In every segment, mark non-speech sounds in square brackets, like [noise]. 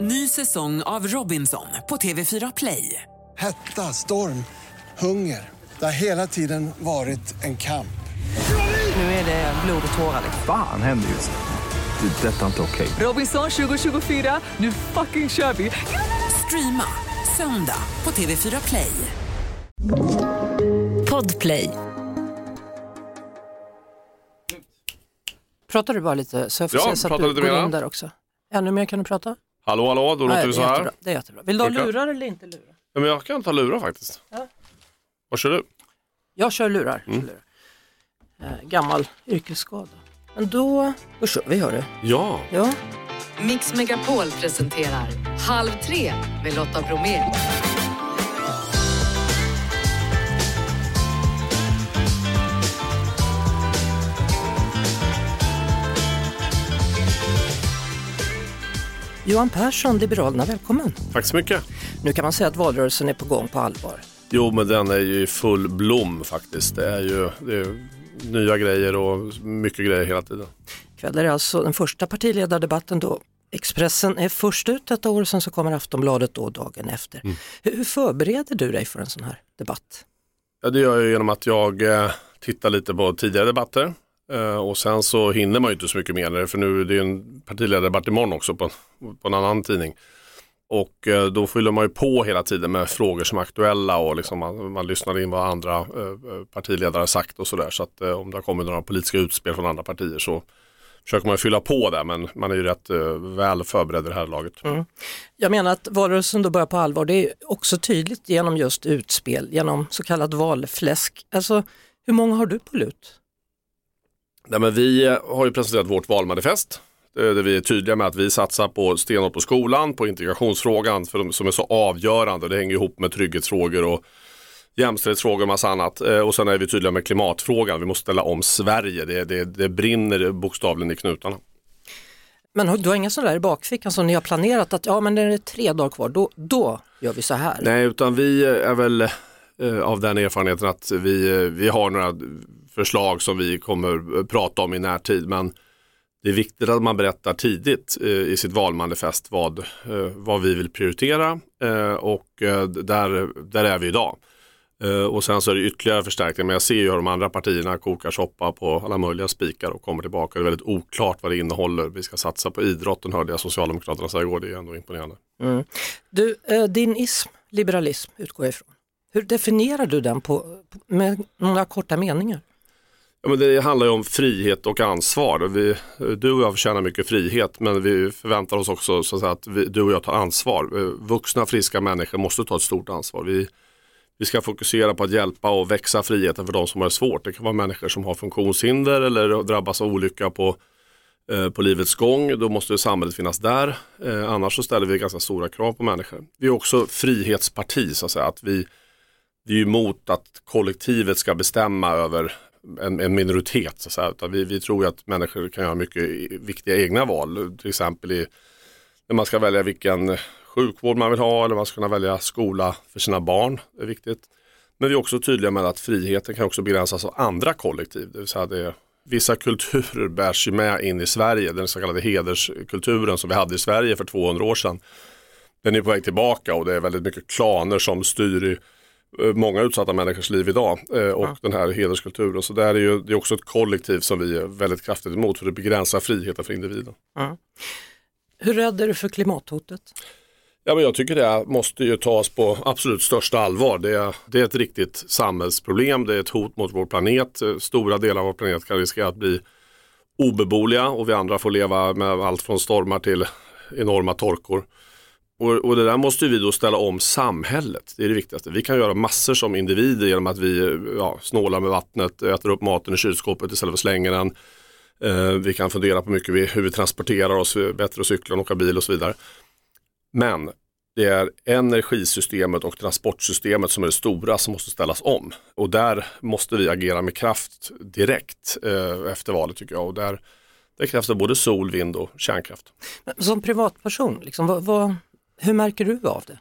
Ny säsong av Robinson på TV4 Play. Hetta, storm, hunger. Det har hela tiden varit en kamp. Nu är det blod och tårar. Fan händer just nu. Det. är Detta är inte okej. Robinson 2024, nu fucking kör vi! Streama söndag på TV4 Play. Podplay. Pratar du bara lite så jag får Ja, se så att du lite går in där också. Ännu mer kan du prata? Hallå, hallå, då låter vi så här. Det är jättebra. Vill du ha lurar eller inte lurar? Ja, men jag kan ta lurar faktiskt. Ja. Vad kör du? Jag kör lurar. Mm. Lurar. Eh, gammal yrkesskada. Men då, då kör vi hörru. Ja, Ja. Mix Megapol presenterar Halv tre med Lotta Bromé. Johan Persson, Liberalerna, välkommen. tack så mycket. Nu kan man säga att valrörelsen är på gång på allvar. Jo, men den är ju i full blom faktiskt. Det är ju det är nya grejer och mycket grejer hela tiden. Ikväll är det alltså den första partiledardebatten då Expressen är först ut detta år, sen så kommer Aftonbladet då dagen efter. Mm. Hur, förbereder du dig för en sån här debatt? Ja, det gör jag genom att jag eh, tittar lite på tidigare debatter. Eh, och sen så hinner man ju inte så mycket mer för nu är det ju en partiledardebatt imorgon också på, på en annan tidning. Och eh, då fyller man ju på hela tiden med frågor som är aktuella och liksom man, man lyssnar in vad andra eh, partiledare har sagt och sådär. Så att om det har kommit några politiska utspel från andra partier så försöker man ju fylla på där men man är ju rätt väl förberedd i det här laget. Mm. Jag menar att valrörelsen då börjar på allvar, det är också tydligt genom just utspel, genom så kallat valfläsk. Alltså, hur många har du på lut? Nej, men vi eh, har ju presenterat vårt valmanifest. eh, Där vi är tydliga med att vi satsar på stenhårt på skolan, på integrationsfrågan för de, som är så avgörande. Det hänger ihop med trygghetsfrågor och jämställdhetsfrågor och massa annat. Eh, Och sen är vi tydliga med klimatfrågan. Vi måste ställa om Sverige. Det, det, det brinner bokstavligen i knutarna. Men du har inga sådana där i bakfickan som ni har planerat att ja men det är tre dagar kvar, då, då gör vi så här. Nej, utan vi är väl av den erfarenheten att vi, vi har några förslag som vi kommer eh, prata om i närtid. Men det är viktigt att man berättar tidigt eh, i sitt valmanifest vad, eh, vad vi vill prioritera och där, där är vi idag. Och sen så är det ytterligare förstärkningar, men jag ser ju hur de andra partierna kokar soppa på alla möjliga spikar och kommer tillbaka. Det är väldigt oklart vad det innehåller. Vi ska satsa på idrotten hörde jag Socialdemokraterna säga igår, det är ändå imponerande. Mm. Du, din ism, liberalism utgår jag ifrån. Hur definierar du den på, med några korta meningar? Ja, men det handlar ju om frihet och ansvar. Vi, du och jag förtjänar mycket frihet men vi förväntar oss också så att, säga, att vi, du och jag tar ansvar. Eh, vuxna friska människor måste ta ett stort ansvar. Vi, vi ska fokusera på att hjälpa och växa friheten för de som har det svårt. Det kan vara människor som har funktionshinder eller drabbas av olycka på, eh, på livets gång. Då måste samhället finnas där. Eh, annars så ställer vi ganska stora krav på människor. Vi är också frihetsparti så att säga. Att vi, vi är emot att kollektivet ska bestämma över en, en minoritet. Så att vi, vi tror ju att människor kan göra mycket viktiga egna val. Till exempel i, när man ska välja vilken sjukvård man vill ha eller man ska kunna välja skola för sina barn. Det är viktigt. Men vi är också tydliga med att friheten kan också begränsas av andra kollektiv. Det vill säga det, vissa kulturer bärs ju med in i Sverige. Den så kallade hederskulturen som vi hade i Sverige för 200 år sedan. Den är på väg tillbaka och det är väldigt mycket klaner som styr i många utsatta människors liv idag eh, och den här hederskulturen. Så där är ju, det är också ett kollektiv som vi är väldigt kraftigt emot för det begränsar friheten för individen. Hur rädd är du för klimathotet? Ja, men jag tycker det måste ju tas på absolut största allvar. Det är, det är ett riktigt samhällsproblem, det är ett hot mot vår planet. Eh, Stora delar av vår planet kan riskera att bli obeboeliga och vi andra får leva med allt från stormar till enorma torkor. Och, och det där måste vi då ställa om samhället, det är det viktigaste. Vi kan göra massor som individer genom att vi ja, snålar med vattnet, äter upp maten i kylskåpet istället för att slänga den. Eh, vi kan fundera på mycket vi- hur vi transporterar oss, bättre att cykla och åka bil och så vidare. Men det är energisystemet och transportsystemet som är det stora som måste ställas om. Och där måste vi agera med kraft direkt eh, efter valet tycker jag. Och där, där krävs det både sol, vind och kärnkraft. Men Som privatperson, liksom, vad, vad, hur märker du av det?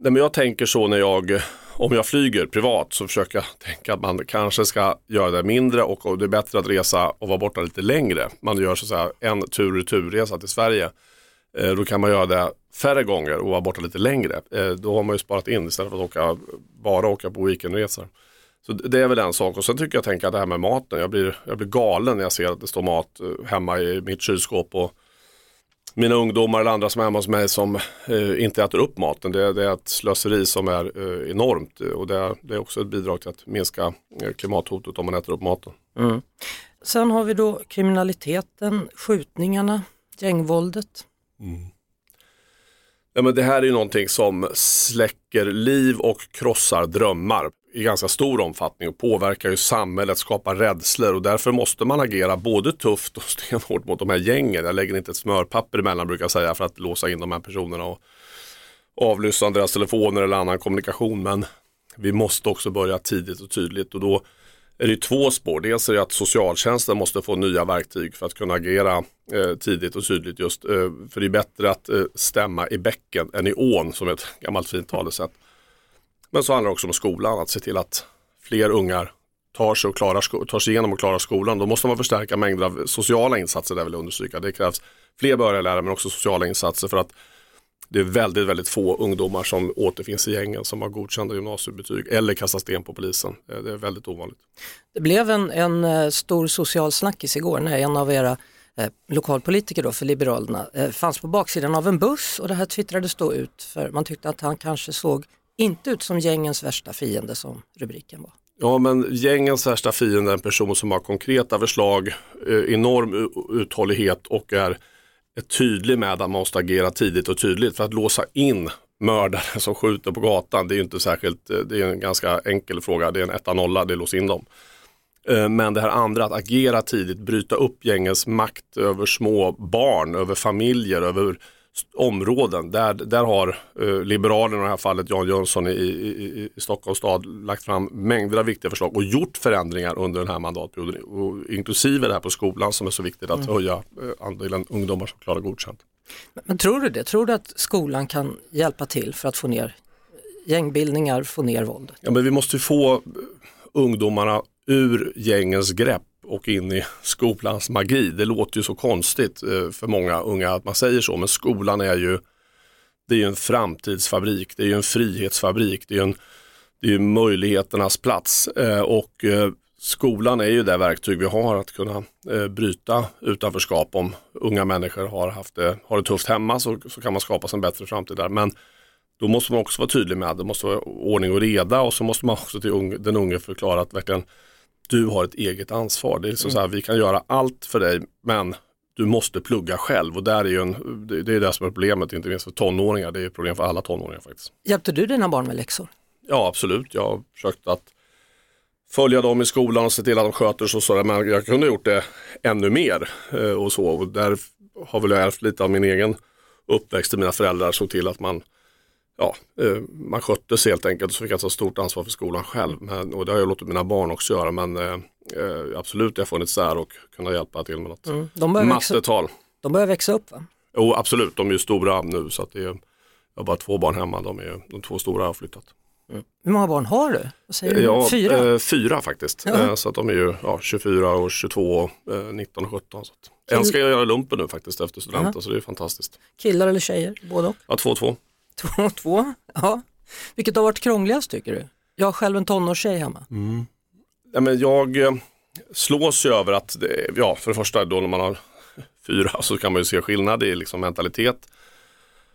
Nej, men jag tänker så när jag, om jag flyger privat så försöker jag tänka att man kanske ska göra det mindre och, och det är bättre att resa och vara borta lite längre. Man gör så att säga en tur och returresa till Sverige Eh, då kan man göra det färre gånger och vara borta lite längre. Eh, då har man ju sparat in istället för att åka, bara åka på weekendresor. Så det är väl en sak och sen tycker jag tänka att det här med maten, jag blir, jag blir galen när jag ser att det står mat eh, hemma i mitt kylskåp och mina ungdomar eller andra som är hemma hos mig som eh, inte äter upp maten. Det, det, är ett slöseri som är eh, enormt och det, det, är också ett bidrag till att minska eh, klimathotet om man äter upp maten. Mm. Sen har vi då kriminaliteten, skjutningarna, gängvåldet. Mm. Ja, men det här är ju någonting som släcker liv och krossar drömmar i ganska stor omfattning och påverkar ju samhället, skapar rädslor och därför måste man agera både tufft och [laughs] stenhårt mot de här gängen. Jag lägger inte ett smörpapper emellan brukar jag säga för att låsa in de här personerna och avlyssna deras telefoner eller annan kommunikation men vi måste också börja tidigt och tydligt och då är det två spår. Dels är det att socialtjänsten måste få nya verktyg för att kunna agera eh, tidigt och tydligt just. Eh, för det är bättre att eh, stämma i bäcken än i ån som ett gammalt fint talesätt. Men så handlar det också om skolan, att se till att fler ungar tar sig, och klarar, tar sig igenom och klarar skolan. Då måste man förstärka mängder av sociala insatser, där vill jag understryka. Det krävs fler börjarlärare men också sociala insatser för att det är väldigt, väldigt få ungdomar som återfinns i gängen som har godkända gymnasiebetyg eller kastar sten på polisen. Eh, det är väldigt ovanligt. Det blev en, en eh, stor social snackis igår när en av era eh, lokalpolitiker då för Liberalerna eh, fanns på baksidan av en buss och det här twittrades då ut för man tyckte att han kanske såg inte ut som gängens värsta fiende som rubriken var. Ja men gängens värsta fiende är en person som har konkreta förslag, eh, enorm uthållighet och är tydlig med att man måste agera tidigt och tydligt för att låsa in mördare som skjuter på gatan. Det är inte särskilt, eh, det är en ganska enkel fråga, det är en etta nolla, det är lås in dem. Eh, men det här andra, att agera tidigt, bryta upp gängens makt över små barn, över familjer, över områden. Där, där har eh, Liberalerna, i det här fallet Jan Jönsson i, i, i Stockholms stad, lagt fram mängder av viktiga förslag och gjort förändringar under den här mandatperioden. Och inklusive det här på skolan som är så viktigt att mm. höja eh, andelen ungdomar som klarar godkänt. Men, men, tror du det? Tror du att skolan kan hjälpa till för att få ner gängbildningar, få ner våldet? Ja, men vi måste få ungdomarna ur gängens grepp och in i skolans magi. Det låter ju så konstigt eh, för många unga att man säger så, men skolan är ju det är ju en framtidsfabrik, det är ju en frihetsfabrik, det är ju en det är möjligheternas plats eh, och eh, skolan är ju det verktyg vi har att kunna bryta utanförskap. Om unga människor har, haft det, har det tufft hemma så, så kan man skapa sig en bättre framtid där. Men då måste man också vara tydlig med att det måste vara ordning och reda och så måste man också till den unge förklara att verkligen du har ett eget ansvar. Det är liksom mm. så här, vi kan göra allt för dig men du måste plugga själv och där är ju en, det är det som är problemet, inte minst för tonåringar. Det är ett problem för alla tonåringar faktiskt. Hjälpte du dina barn med läxor? Ja absolut, jag har försökt att följa dem i skolan och se till att de sköter sig och sådär. Men jag kunde ha gjort det ännu mer eh, och så. Och där har väl jag ärvt lite av min egen uppväxt. Mina föräldrar såg till att man ja, eh, man sig helt enkelt så fick jag ta stort ansvar för skolan själv. Men, och det har jag låtit mina barn också göra men eh, eh absolut jag har funnits där och kunnat hjälpa till med något mm. de mattetal. Växa, de börjar växa upp va? Jo absolut, de är ju stora nu så att det är, jag har bara två barn hemma, de, är, de två stora har flyttat. Mm. Hur många barn har du? säger du? Ja, fyra? Eh, fyra faktiskt. Eh, så att de är ju ja, 24 och 22, eh, 19 och 17. Så att. En ska jag göra lumpen nu faktiskt efter studenten så det är fantastiskt. Killar eller tjejer? Både och? Ja, två och två. Två och två, ja. Vilket har varit krångligast tycker du? Jag har själv en tonårstjej hemma. Mm. Ja, men jag eh, slås ju över att, det, ja för det första då när man har [laughs] fyra så kan man ju se skillnad i liksom mentalitet.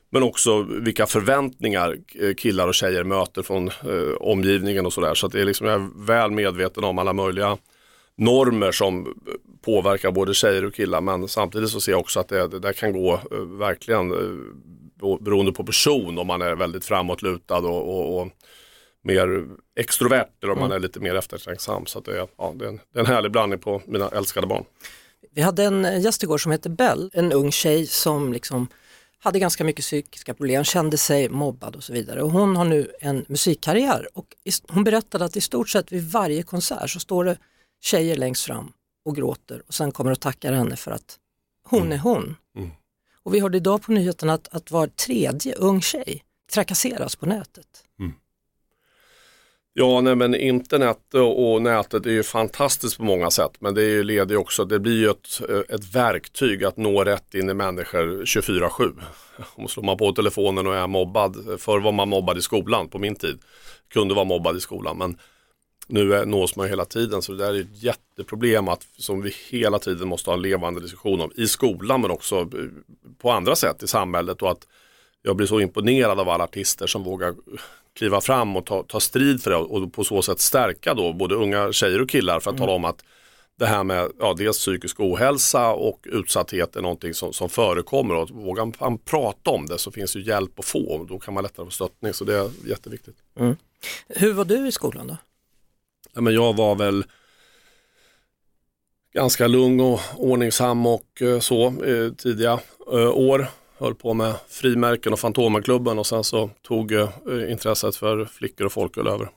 Men också vilka förväntningar eh, killar och tjejer möter från eh, omgivningen och sådär. Så att det är liksom, jag är väl medveten om alla möjliga normer som eh, påverkar både tjejer och killar. Men samtidigt så ser jag också att det, det där kan gå eh, verkligen eh, beroende på person om man är väldigt framåtlutad och, och, och mer extrovert eller om mm. man är lite mer eftertänksam. Så det, är, ja, det, är en, det är en härlig blandning på mina älskade barn. Vi hade en gäst igår som hette Bell, en ung tjej som liksom hade ganska mycket psykiska problem, kände sig mobbad och så vidare. Och hon har nu en musikkarriär och hon berättade att i stort sett vid varje konsert så står det tjejer längst fram och gråter och sen kommer och tackar henne för att hon mm. är hon. Mm. Och vi hörde idag på nyheterna att, att var tredje ung tjej trakasseras på nätet. Mm. Ja, nej, men internet och, nätet är ju fantastiskt på många sätt men det är ju leder också, det blir ju ett, eh, ett verktyg att nå rätt in i människor 24-7. [laughs] Om slår man på telefonen och är mobbad, förr var man mobbad i skolan på min tid, kunde vara mobbad i skolan men nu är, nås man hela tiden så det där är ett jätteproblem att, som vi hela tiden måste ha en levande diskussion om i skolan men också eh, på andra sätt i samhället och att jag blir så imponerad av alla artister som vågar kliva fram och ta, ta strid för det och på så sätt stärka då både unga tjejer och killar för att tala om att det här med ja, dels psykisk ohälsa och utsatthet är någonting som, som förekommer och vågar man prata om det så finns ju hjälp att få och då kan man lättare få stöttning så det är jätteviktigt. Mm. Hur var du i skolan då? Men jag var väl ganska lugn och ordningsam och eh, så eh, tidiga eh, år. Höll på med frimärken och Fantomenklubben och sen så tog intresset för flickor och folköl över.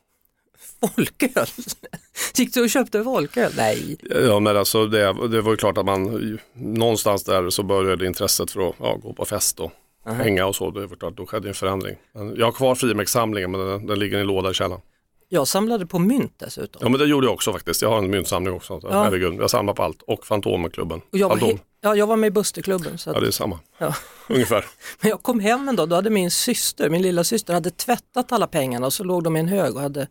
Folköl? [laughs] Gick du och köpte folköl? Nej. Ja men alltså det, det var ju klart att man någonstans där så började intresset för att ja, gå på fest och hänga och så. Det var klart, då skedde en förändring. Jag har kvar frimärkssamlingen men den, den ligger i en låda i källaren. Jag samlade på mynt dessutom. Ja men det gjorde jag också faktiskt. Jag har en myntsamling också. Så, Ja. Herregud, jag samlar på allt. Och Fantomenklubben. Och jag, var Fantom. he- ja, jag var med i Busterklubben. Så att, Ja det är samma. ja. [laughs] Ungefär. [laughs] Men jag kom hem en dag, då hade min syster, min lilla syster, hade tvättat alla pengarna och så låg de i en hög och hade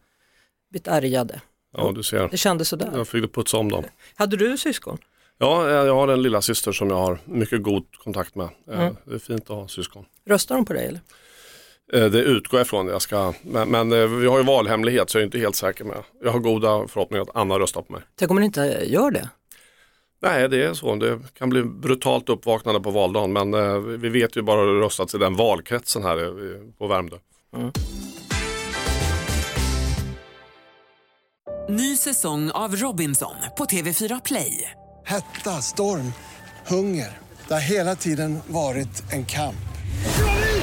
blivit ärgade. Ja du ser. Det kändes sådär. Jag fick putsa om dem. [laughs] Hade du syskon? Ja, jag har en lilla syster som jag har mycket god kontakt med. Eh, Mm. Det är fint att ha syskon. Röstar de på dig eller? Eh, Det utgår jag ifrån. Jag ska, men, men eh, vi har ju valhemlighet så jag är inte helt säker med. Jag har goda förhoppningar att Anna röstar på mig. Tänk om man inte gör det? Nej, det är så. Det kan bli brutalt uppvaknande på valdagen men eh, vi vet ju bara hur det röstats i den valkretsen här på Värmdö. Ny säsong av Robinson på TV4 Play. Hetta, storm, hunger. Det har hela tiden varit en kamp.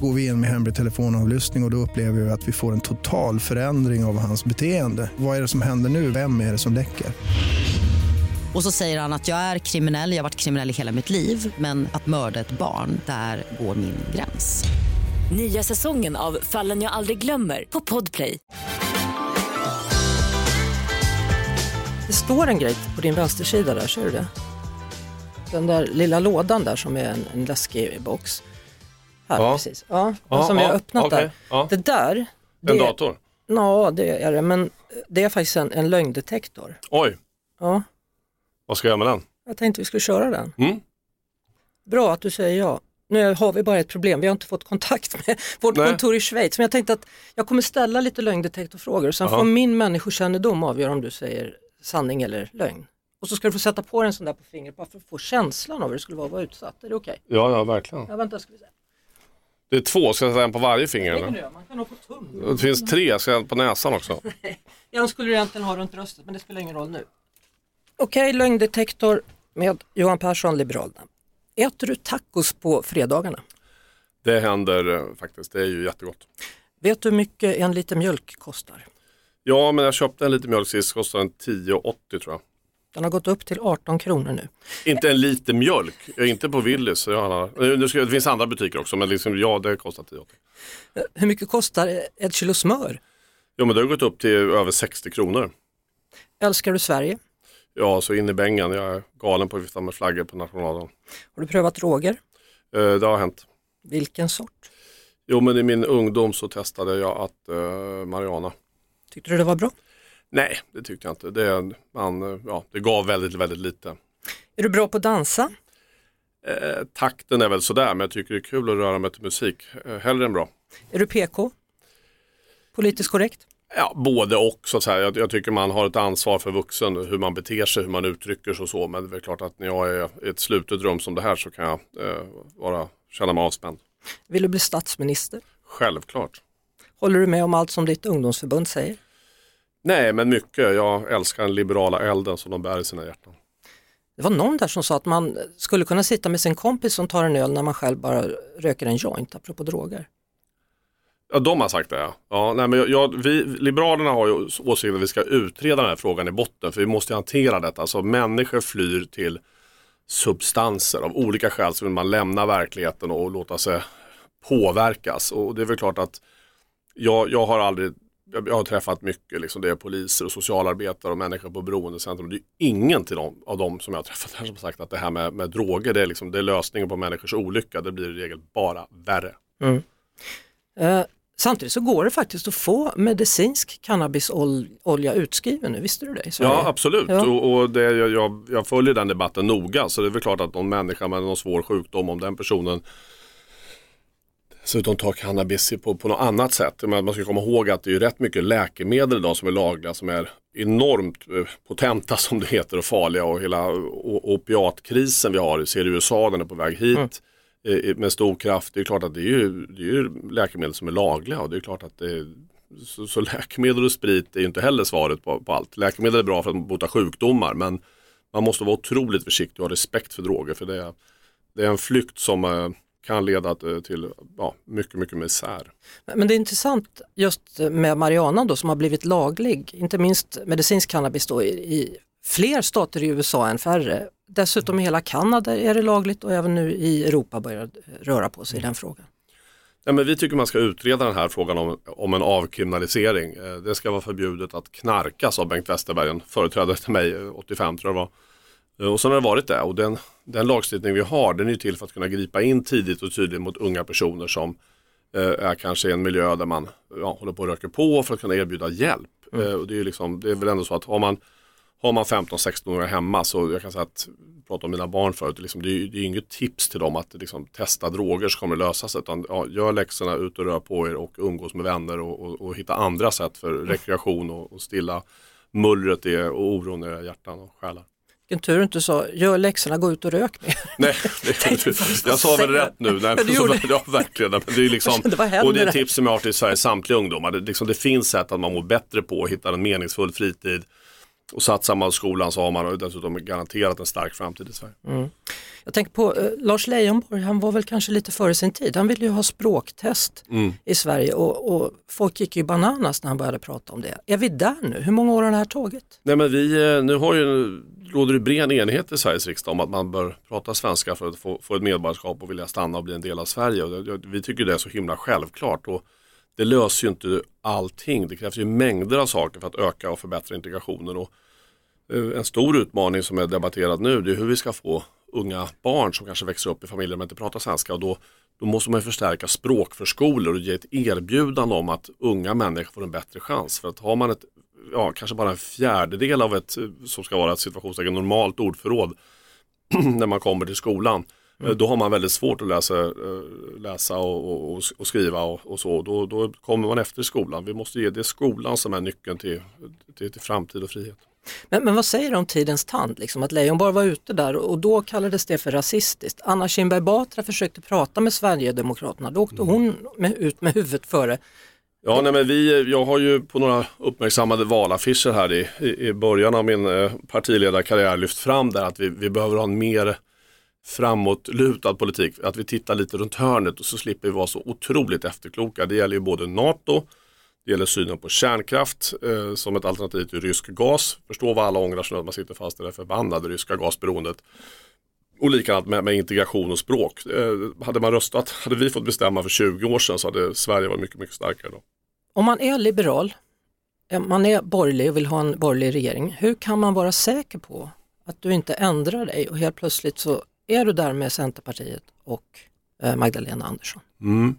Går vi in med hemlig telefonavlyssning och, och då upplever vi att vi får en total förändring av hans beteende. Vad är det som händer nu? Vem är det som läcker? Och så säger han att jag är kriminell, jag har varit kriminell i hela mitt liv men att mörda ett barn, där går min gräns. Nya säsongen av Fallen jag aldrig glömmer på Podplay. Det står en grej på din vänstersida där, ser du det? Den där lilla lådan där som är en, en läskig box. Här Ja. precis. Ja, Ja, som vi har öppnat okej, där. ja. Det där, det, En dator? Ja, det är det, men det är faktiskt en, en lögndetektor. Oj, Ja, vad ska jag göra med den? jag tänkte vi skulle köra den. Mm. Bra att du säger ja. Nu har vi bara ett problem, vi har inte fått kontakt med [laughs] vårt Nej. kontor i Schweiz. Men jag tänkte att jag kommer ställa lite lögndetektorfrågor och sen Ja. får min människokännedom avgöra om du säger sanning eller lögn. Och så ska du få sätta på dig en sån där på fingret bara för att få känslan av hur det skulle vara att vara utsatt. Är det okej? Ja, ja verkligen. Ja, vänta, ska vi se. Det är två, ska jag säga en på varje finger Det kan du göra, man kan ha på tungan. Det finns tre, ska jag ha på näsan också? [laughs] Jag skulle egentligen ha runt bröstet men det spelar ingen roll nu. Okej, lögndetektor med Johan Persson, Liberalerna. Äter du tacos på fredagarna? Det händer eh, faktiskt, det är ju jättegott. Vet du hur mycket en liter mjölk kostar? Ja, men jag köpte en liter mjölk sist, kostade den 10,80 tror jag. Den har gått upp till 18 kronor nu. Inte en liter mjölk, jag är inte på Willys. Eh, nu ska, det finns andra butiker också, men liksom, ja det kostar 10,80. Hur mycket kostar ett kilo smör? Ja, men det har gått upp till över 60 kronor. Älskar du Sverige? Ja, så in i bängen. Jag är galen på att vifta med flaggor på nationaldagen. Har du prövat droger? Eh, det har hänt. Vilken sort? Jo, men i min ungdom så testade jag att eh, Mariana. Tyckte du det var bra? Nej, det tyckte jag inte. Det, man, ja, det gav väldigt, väldigt lite. Är du bra på att dansa? Eh, takten är väl sådär, men jag tycker det är kul att röra mig till musik. Eh, hellre än bra. Är du PK? Politiskt korrekt? Ja, både och. Så att säga. Jag, jag tycker man har ett ansvar för vuxen, hur man beter sig, hur man uttrycker sig och så. Men det är klart att när jag är i ett slutet rum som det här så kan jag eh, vara, känna mig avspänd. Vill du bli statsminister? Självklart. Håller du med om allt som ditt ungdomsförbund säger? Nej, men mycket. Jag älskar den liberala elden som de bär i sina hjärtan. Det var någon där som sa att man skulle kunna sitta med sin kompis som tar en öl när man själv bara röker en joint, apropå droger. Ja, de har sagt det ja. ja nej, men jag, vi, Liberalerna har ju åsikten att vi ska utreda den här frågan i botten för vi måste hantera detta. Alltså människor flyr till substanser av olika skäl så vill man lämna verkligheten och låta sig påverkas. Och det är väl klart att jag, jag har aldrig jag har träffat mycket, liksom, det är poliser och socialarbetare och människor på beroendecentrum. Det är ingen till dem, av dem som jag har träffat här som har sagt att det här med, med droger det är, liksom, det är lösningen på människors olycka. Det blir i regel bara värre. Mm. Eh, samtidigt så går det faktiskt att få medicinsk cannabisolja utskriven nu, visste du det? Ja absolut Ja. och, och det, jag, jag, jag följer den debatten noga så det är väl klart att någon människa med någon svår sjukdom om den personen dessutom tar cannabis på, på något annat sätt. Men man ska komma ihåg att det är rätt mycket läkemedel idag som är lagliga som är enormt eh, potenta [laughs] som det heter och farliga och hela opiatkrisen vi har ser i USA den är på väg hit eh, med stor kraft. Det är klart att det är ju, det är ju läkemedel som är lagliga och det är klart att det så, så läkemedel och sprit är ju inte heller svaret på, på allt. Läkemedel är bra för att bota sjukdomar men man måste vara otroligt försiktig och ha respekt för droger för det är, det är en flykt som eh, kan leda till- till ja, mycket, mycket misär. Men det är intressant just med marijuana då som har blivit laglig, inte minst medicinsk cannabis då i, i fler stater i USA än färre. Dessutom i hela Kanada är det lagligt och även nu i Europa börjar röra på sig i den frågan. Ja, men vi tycker man ska utreda den här frågan om, om en avkriminalisering. Eh, Det ska vara förbjudet att knarka sa Bengt Westerberg, en företrädare till mig, eh, 85 tror jag det var. Eh, Och så har det varit det och den, den lagstiftning vi har den är till för att kunna gripa in tidigt och tydligt mot unga personer som eh, är kanske i en miljö där man ja, håller på och röker på för att kunna erbjuda hjälp. Eh, och det, är liksom, det är väl ändå så att har man, har man 15-16 år hemma så jag kan säga att, prata om mina barn förut, liksom, det är det är inget tips till dem att liksom, testa droger så kommer det lösa sig. Utan, ja, gör läxorna, ut och rör på er och umgås med vänner och, och, och hitta andra sätt för rekreation och, och stilla mullret och oron i era hjärtan och själar. Vilken tur du inte sa, gör läxorna, gå ut och rök med. [laughs] Nej, det, [laughs] jag sa väl rätt nu. Nej, [laughs] du gjorde ja, verkligen. Men det är liksom, och det är ett tips som jag har till Sveriges samtliga ungdomar. Det, liksom, det finns sätt att man mår bättre på, hittar en meningsfull fritid. Och satsar man på skolan så har man dessutom garanterat en stark framtid i Sverige. Jag tänker på eh, Lars Leijonborg, han var väl kanske lite före sin tid. Han ville ju ha språktest Mm. i Sverige och, och folk gick ju bananas när han började prata om det. Är vi där nu? Hur många år har det här tagit? Nej men vi, eh, nu har ju, råder det bred enighet i Sveriges riksdag om att man bör prata svenska för att få, få ett medborgarskap och vilja stanna och bli en del av Sverige. Och det, vi tycker det är så himla självklart. Och det löser ju inte allting. Det krävs ju mängder av saker för att öka och förbättra integrationen. Och eh, en stor utmaning som är debatterad nu det är hur vi ska få unga barn som kanske växer upp i familjer som inte pratar svenska. Och då, då måste man ju förstärka språkförskolor och ge ett erbjudande om att unga människor får en bättre chans. För att har man ett ja, kanske bara en fjärdedel av ett eh, som ska vara ett situationstecken normalt ordförråd [clears throat] när man kommer till skolan. eh, Då har man väldigt svårt att läsa, eh, läsa och, och, och skriva och, och så. Då, då kommer man efter skolan. Vi måste ge det skolan som är nyckeln till, till, till framtid och frihet. Men, men vad säger du om tidens tand? Liksom, att Leijonborg var ute där och då kallades det för rasistiskt. Anna Kinberg Batra försökte prata med Sverigedemokraterna, då åkte hon med, ut med huvudet före. Ja, nej, men vi, jag har ju på några uppmärksammade valaffischer här i, i, i början av min eh, partiledarkarriär lyft fram där att vi, vi behöver ha en mer framåtlutad politik. Att vi tittar lite runt hörnet och så slipper vi vara så otroligt efterkloka. Det gäller ju både NATO, det gäller synen på kärnkraft eh, som ett alternativ till rysk gas. Förstå vad alla ångrar sig nu att man sitter fast i det förbannade ryska gasberoendet. Och likadant med, med integration och språk. Eh, hade man röstat, hade vi fått bestämma för 20 år sedan så hade Sverige varit mycket, mycket starkare då. Om man är liberal, eh, man är borgerlig och vill ha en borgerlig regering, hur kan man vara säker på att du inte ändrar dig och helt plötsligt så är du där med Centerpartiet och eh, Magdalena Andersson? Mm.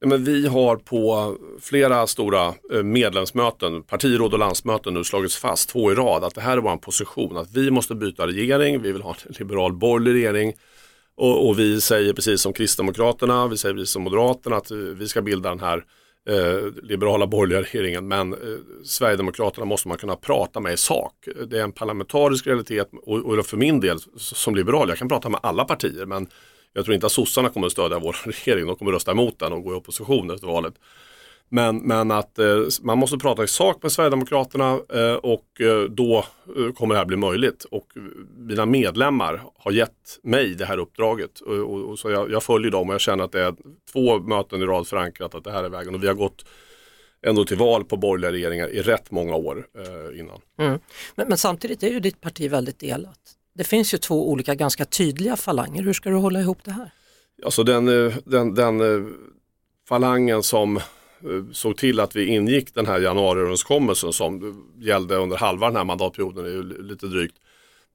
Ja, men vi har på flera stora eh, medlemsmöten, partiråd och landsmöten nu slagits fast två i rad att det här är vår position, att vi måste byta regering, vi vill ha en liberal borgerlig regering och, och vi säger precis som Kristdemokraterna, vi säger precis som Moderaterna att vi ska bilda den här eh, liberala borgerliga regeringen men eh, Sverigedemokraterna måste man kunna prata med i sak. Det är en parlamentarisk realitet och, och för min del som liberal, jag kan prata med alla partier men jag tror inte att sossarna kommer att stödja vår [laughs] regering, de kommer att rösta emot den och gå i opposition efter valet. Men, men att eh, man måste prata i sak med Sverigedemokraterna eh, och eh, då eh, kommer det här bli möjligt. Och mina medlemmar har gett mig det här uppdraget. Och, och, och så jag, jag följer dem och jag känner att det är två möten i rad förankrat att det här är vägen. Och vi har gått ändå till val på borgerliga regeringar i rätt många år eh, innan. Mm. Men, men samtidigt är ju ditt parti väldigt delat. Det finns ju två olika ganska tydliga falanger. Hur ska du hålla ihop det här? Alltså den, eh, den, den eh, falangen som eh, Eh, såg till att vi ingick den här januariöverenskommelsen som gällde under halva den här mandatperioden, är ju lite drygt.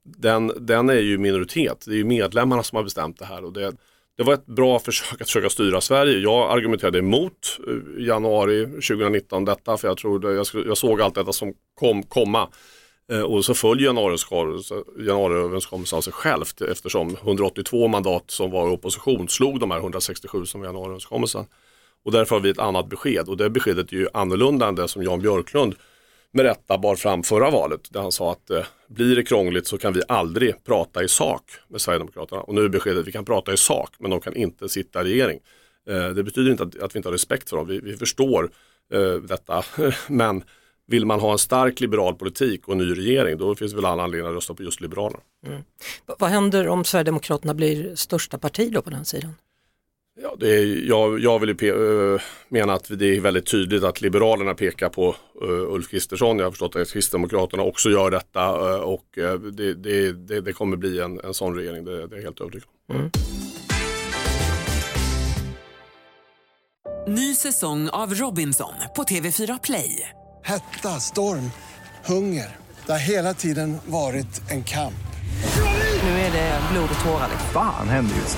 Den, den är ju minoritet, det är ju medlemmarna som har bestämt det här. Och det, det var ett bra försök att försöka styra Sverige. Jag argumenterade emot eh, januari 2019 detta för jag, trodde, jag, jag såg allt detta som kom komma. Eh, och så föll januariöverenskommelsen av sig självt eftersom 182 mandat som var i opposition slog de här 167 som var januariöverenskommelsen. Och därför har vi ett annat besked och det beskedet är ju annorlunda än det som Jan Björklund med rätta bar fram förra valet. Där han sa att eh, blir det krångligt så kan vi aldrig prata i sak med Sverigedemokraterna. Och nu är beskedet att vi kan prata i sak men de kan inte sitta i regering. Eh, det betyder inte att, att, vi inte har respekt för dem. Vi, vi förstår eh, detta [laughs] men vill man ha en stark liberal politik och en ny regering då finns det väl alla anledningar att rösta på just Liberalerna. Mm. Vad händer om Sverigedemokraterna blir största parti då på den sidan? Ja, det är, jag, jag vill ju uh, mena att det är väldigt tydligt att Liberalerna pekar på uh, Ulf Kristersson. Jag har förstått att Kristdemokraterna också gör detta uh, och det, det, det, det, kommer bli en, en sån regering, det, det är helt övertygad mm. Ny säsong av Robinson på TV4 Play. Hetta, storm, hunger. Det har hela tiden varit en kamp. Nu är det blod och tårar. Fan händer just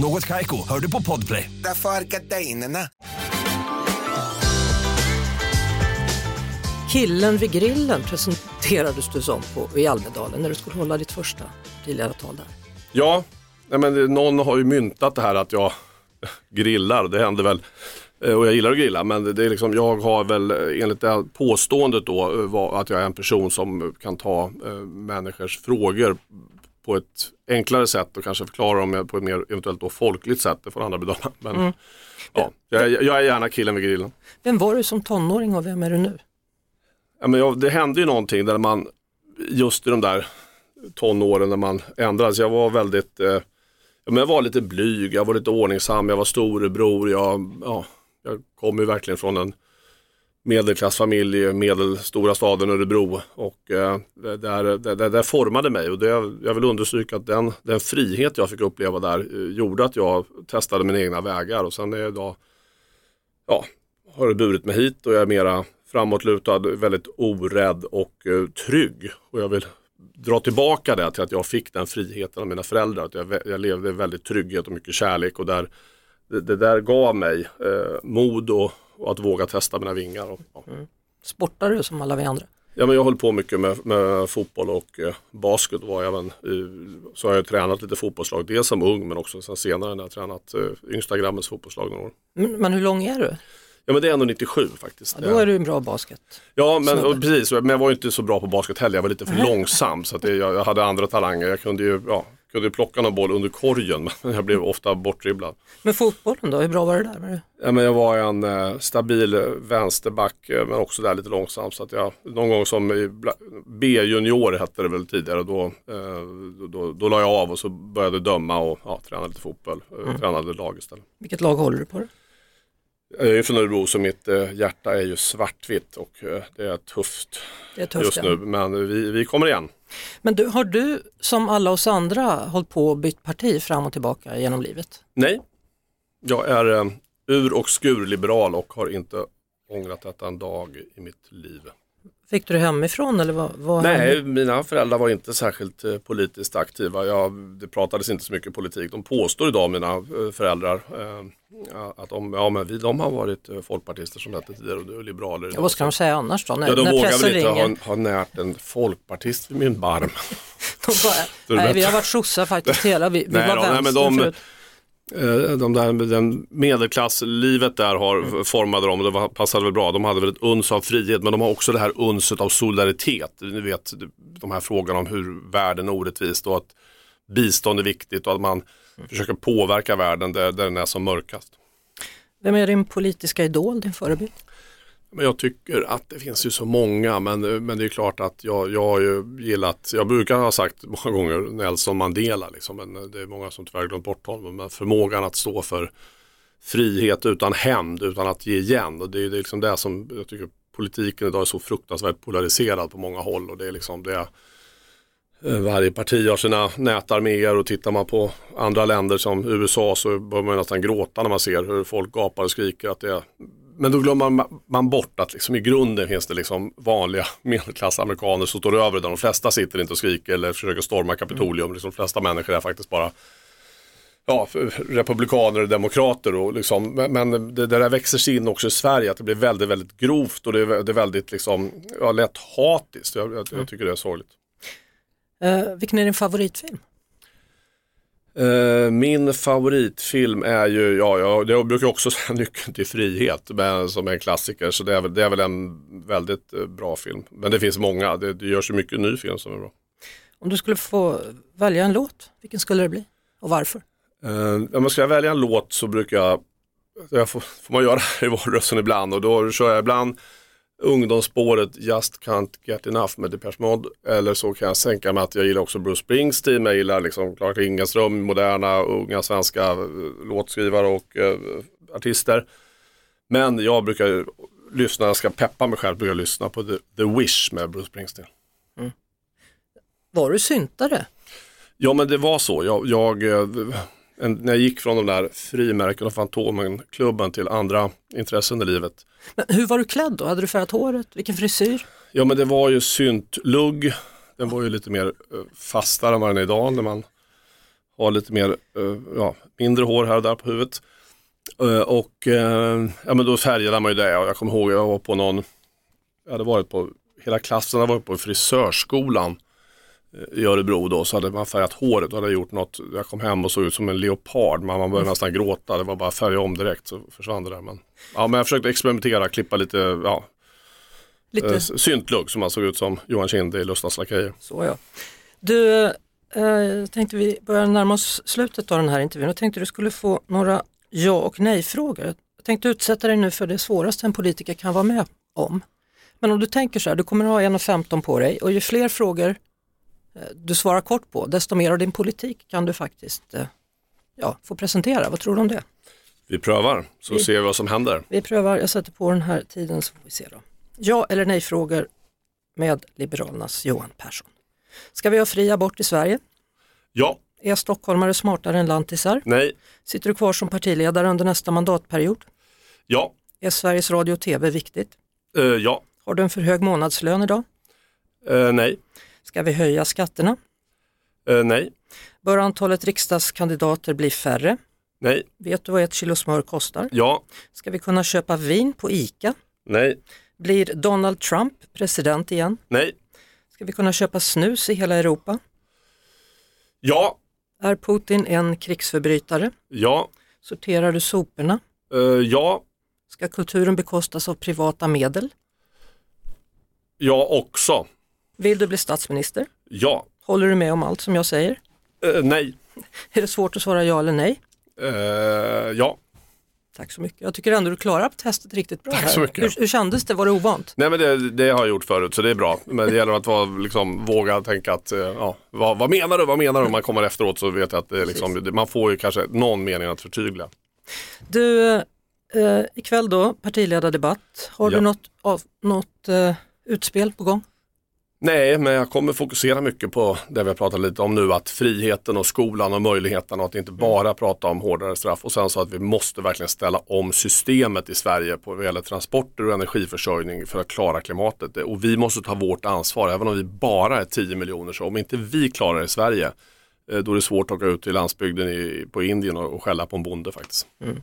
Något kajko, hör du på podplay. Därför är gardinerna. Killen vid grillen presenterades du som på, i Almedalen när du skulle hålla ditt första partiledartal där. Ja, men någon har ju myntat det här att jag [laughs] grillar. Det händer väl Eh, och jag gillar att grilla men det är liksom, jag har väl eh, enligt det här påståendet då eh, att jag är en person som kan ta människors frågor på ett enklare sätt och kanske förklara dem på ett mer eventuellt då folkligt sätt. Det får andra bedöma. Men, mm. ja, jag, jag, är gärna killen vid grillen. Vem var du som tonåring och vem är du nu? Ja, men jag, det hände ju någonting där man just i de där tonåren när man ändrades. Jag var väldigt eh, men jag var lite blyg, jag var lite ordningsam, jag var storebror, jag, ja, jag kommer ju verkligen från en medelklassfamilj i medelstora staden Örebro och eh, det, där, där, formade mig och det, jag vill understryka att den, den frihet jag fick uppleva där eh, gjorde att jag testade mina egna vägar och sen är jag idag, ja, har det burit mig hit och jag är mera framåtlutad, väldigt orädd och eh, trygg. Och jag vill dra tillbaka det till att jag fick den friheten av mina föräldrar. Att jag, jag levde väldigt trygghet och mycket kärlek och där det, det där gav mig eh, mod och, och, att våga testa mina vingar. Och, ja. mm. Sportar du som alla vi andra? Ja, men jag höll på mycket med, med fotboll och eh, basket. Var även i, så har jag tränat lite fotbollslag, dels som ung men också sen senare när jag tränat eh, yngsta grabbens fotbollslag några år. Men, men hur lång är du? Ja men det är ändå 97 faktiskt. Ja, då är du en bra basket. Ja men och, precis, men jag var inte så bra på basket heller. Jag var lite för långsam så att det, jag, jag, hade andra talanger. Jag kunde ju ja, kunde plocka någon boll under korgen [laughs] men jag blev ofta bortdribblad. Men fotbollen då, hur bra var det där? Ja, men jag var en eh, stabil vänsterback eh, men också där lite långsam. Så att jag, någon gång som B-junior hette det väl tidigare, då, eh, då, då, då la jag av och så började döma och ja, tränade lite fotboll. Eh, mm. Tränade lag istället. Vilket lag håller du på? Det? Jag är från Örebro så mitt eh, hjärta är ju svartvitt och eh, det är tufft, det är tufft just nu. Men vi, vi kommer igen. Men du, har du som alla oss andra hållit på och bytt parti fram och tillbaka genom livet? Nej, jag är eh, ur och skur liberal och har inte ångrat detta en dag i mitt liv. Fick du det hemifrån eller vad? vad Nej, hände? mina föräldrar var inte särskilt eh, politiskt aktiva. Jag, det pratades inte så mycket politik. De påstår idag, mina eh, föräldrar, eh, ja, att de, ja, men vi, de har varit eh, folkpartister som hette tidigare och liberaler Ja, vad ska de säga annars då? När, ja, de när vågar väl inte ringer. ha, ha närt en folkpartist vid min barm. [laughs] Bara, [laughs] Det nej, vi har varit sossar faktiskt hela, vi, vi Nej var då, nej, men de- förut. Eh, De där, den medelklasslivet där har formade dem och det var, passade väl bra. De hade väl ett uns av frihet men de har också det här unset av solidaritet. Ni vet de här frågorna om hur världen är orättvist och att bistånd är viktigt och att man försöker påverka världen där, där den är som mörkast. Vem är din politiska idol, din förebild? Men jag tycker att det finns ju så många men, men det är klart att jag, jag har ju gillat, jag brukar ha sagt många gånger Nelson Mandela liksom, men det är många som tyvärr glömt bort honom. Men förmågan att stå för frihet utan hämnd, utan att ge igen. Och det är det är liksom det som jag tycker politiken idag är så fruktansvärt polariserad på många håll. Och det är liksom det Eh, varje parti har sina nätarméer och tittar man på andra länder som USA så börjar man nästan gråta när man ser hur folk gapar och skriker att det är men då glömmer man- man bort att liksom i grunden finns det liksom vanliga [laughs] medelklassamerikaner som står över det. De flesta sitter inte och skriker eller försöker storma Kapitolium. Liksom, de flesta människor är faktiskt bara ja, republikaner och demokrater. Och liksom, men- det, det där växer sig in också i Sverige, att det blir väldigt, väldigt grovt och det är, det är väldigt liksom, ja, lätt hatiskt. Jag, jag, jag tycker det är sorgligt. Eh, vilken är din favoritfilm? Eh, min favoritfilm är ju, ja, jag, jag brukar också [laughs] säga Nyckeln till frihet men, som är en klassiker. Så det är, väl- det är väl en väldigt eh, bra film. Men det finns många, det, det görs ju mycket ny film som är bra. Om du skulle få välja en låt, vilken skulle det bli? Och varför? Uh, om jag ska välja en låt så brukar jag, jag får, får man göra [laughs] i valrörelsen ibland och då kör jag ibland ungdomsspåret Just Can't Get Enough med Depeche Mode. Eller så kan jag sänka mig att jag gillar också Bruce Springsteen, jag gillar liksom Clark Ingenström, moderna unga svenska eh, låtskrivare och eh, artister. Men jag brukar lyssna, jag ska peppa mig själv, brukar jag lyssna på The, The Wish med Bruce Springsteen. Var du syntare? Ja men det var så. Jag, jag, eh, en, när jag gick från de där frimärken och Fantomen-klubben till andra intressen i livet. Men hur var du klädd då? Hade du färgat håret? Vilken frisyr? Ja men det var ju syntlugg. Den var ju lite mer eh, fastare än vad den är idag när man har lite mer, eh, ja, mindre hår här och där på huvudet. Eh, och ja men då färgade man ju det och jag kommer ihåg jag var på någon, jag hade varit på, hela klassen hade varit på frisörskolan i Örebro då så hade man färgat håret och hade gjort något, jag kom hem och såg ut som en leopard, man, man började nästan gråta, det var bara att färga om direkt så försvann det där. Men, ja, men jag försökte experimentera, klippa lite, ja, Lite- eh, syntlugg som man såg ut som Johan Kinde i Lustans Lakejer. Så ja. Du, eh, tänkte vi börja närma oss slutet av den här intervjun. Jag tänkte du skulle få några ja och nej-frågor. Jag tänkte utsätta dig nu för det svåraste en politiker kan vara med om. Men om du tänker så här, du kommer att ha 1,15 på dig och ju fler frågor du svarar kort på, desto mer av din politik kan du faktiskt eh, ja, få presentera. Vad tror du om det? Vi prövar så Vi- ser vi vad som händer. Vi prövar, jag sätter på den här tiden så får vi se då. Ja eller nej-frågor med Liberalernas Johan Persson. Ska vi ha fri abort i Sverige? Ja, Är stockholmare smartare än lantisar? nej, Sitter du kvar som partiledare under nästa mandatperiod? ja, Är Sveriges Radio och TV viktigt? eh, ja, Har du en för hög månadslön idag? eh, nej, Ska vi höja skatterna? eh, nej, Bör antalet riksdagskandidater bli färre? nej, Vet du vad ett kilo smör kostar? ja, Ska vi kunna köpa vin på ICA? nej, Blir Donald Trump president igen? nej, Ska vi kunna köpa snus i hela Europa? ja, Är Putin en krigsförbrytare? ja, Sorterar du soporna? eh, ja, Ska kulturen bekostas av privata medel? ja också, Vill du bli statsminister? ja, Håller du med om allt som jag säger? eh, nej, Är det svårt att svara ja eller nej? eh, ja. Tack så mycket. Jag tycker ändå du klarar testet riktigt bra. Tack här. så mycket. Hur, hur kändes det? Var det ovant? Nej men det, det har jag gjort förut så det är bra. Men det gäller att vara, liksom, våga tänka att, eh, ja, vad, vad menar du, vad menar du? Om man kommer efteråt så vet jag att det liksom, man får ju kanske någon mening att förtydliga. Du, eh, ikväll då, partiledardebatt. Har Ja. du något, av, något eh, utspel på gång? Nej, men jag kommer fokusera mycket på det vi har pratat lite om nu, att friheten och skolan och möjligheterna och att inte bara prata om hårdare straff och sen så att vi måste verkligen ställa om systemet i Sverige på vad gäller transporter och energiförsörjning för att klara klimatet. Och vi måste ta vårt ansvar, även om vi bara är 10 miljoner, så om inte vi klarar det i Sverige, eh, då är det svårt att åka ut till landsbygden i, på Indien och, och skälla på en bonde faktiskt. Mm.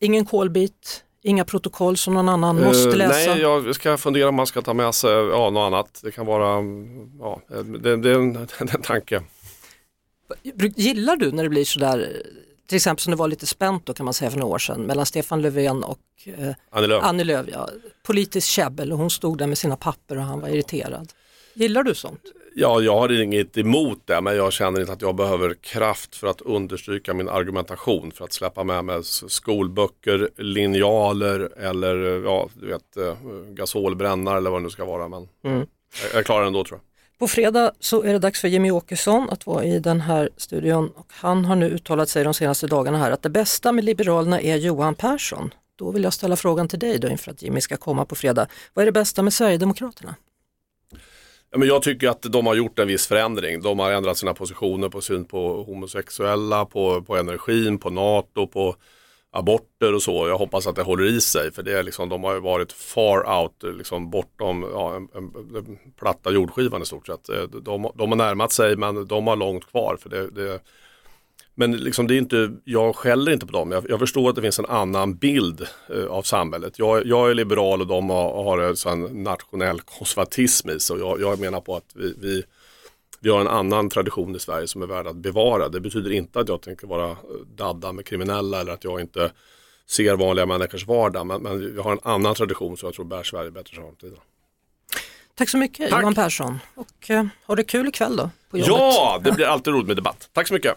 Ingen kolbit, inga protokoll som någon annan måste Eh, läsa? Nej, jag ska fundera om man ska ta med sig ja, något annat. Det kan vara, ja, det, det är en, [laughs] det är en tanke. Gillar du när det blir sådär, till exempel som det var lite spänt då kan man säga för några år sedan, mellan Stefan Löfven och eh, Annie Lööf. Annie Lööf ja. Politiskt käbbel och hon stod där med sina papper och han var irriterad. Gillar du sånt? Ja, jag har inget emot det, men jag känner inte att jag behöver kraft för att understryka min argumentation, för att släppa med mig skolböcker, linjaler eller ja, du vet, eh, gasolbrännare eller vad det nu ska vara. Men Mm. jag, jag klarar det ändå tror jag. På fredag så är det dags för Jimmy Åkesson att vara i den här studion och han har nu uttalat sig de senaste dagarna här att det bästa med Liberalerna är Johan Persson. Då vill jag ställa frågan till dig då inför att Jimmy ska komma på fredag. Vad är det bästa med Sverigedemokraterna? Ja, men jag tycker att de har gjort en viss förändring. De har ändrat sina positioner på syn på homosexuella, på, på energin, på NATO, på aborter och så. Jag hoppas att det håller i sig för det är liksom, de har ju varit far out, liksom bortom ja, en, en, en platta jordskivan i stort sett. De, de har närmat sig men de har långt kvar. För det, det, men liksom det är inte, jag skäller inte på dem. Jag, jag förstår att det finns en annan bild eh, av samhället. Jag, jag är liberal och de har, har en sån nationell konservatism i sig. Jag, jag menar på att vi, vi, vi har en annan tradition i Sverige som är värd att bevara. Det betyder inte att jag tänker vara eh, dadda med kriminella eller att jag inte ser vanliga människors vardag. Men, men vi har en annan tradition som jag tror bär Sverige bättre framtiden. Tack så mycket Tack. Johan Persson och eh, ha det kul ikväll då på jobbet. Ja, det blir alltid roligt med debatt. Tack så mycket.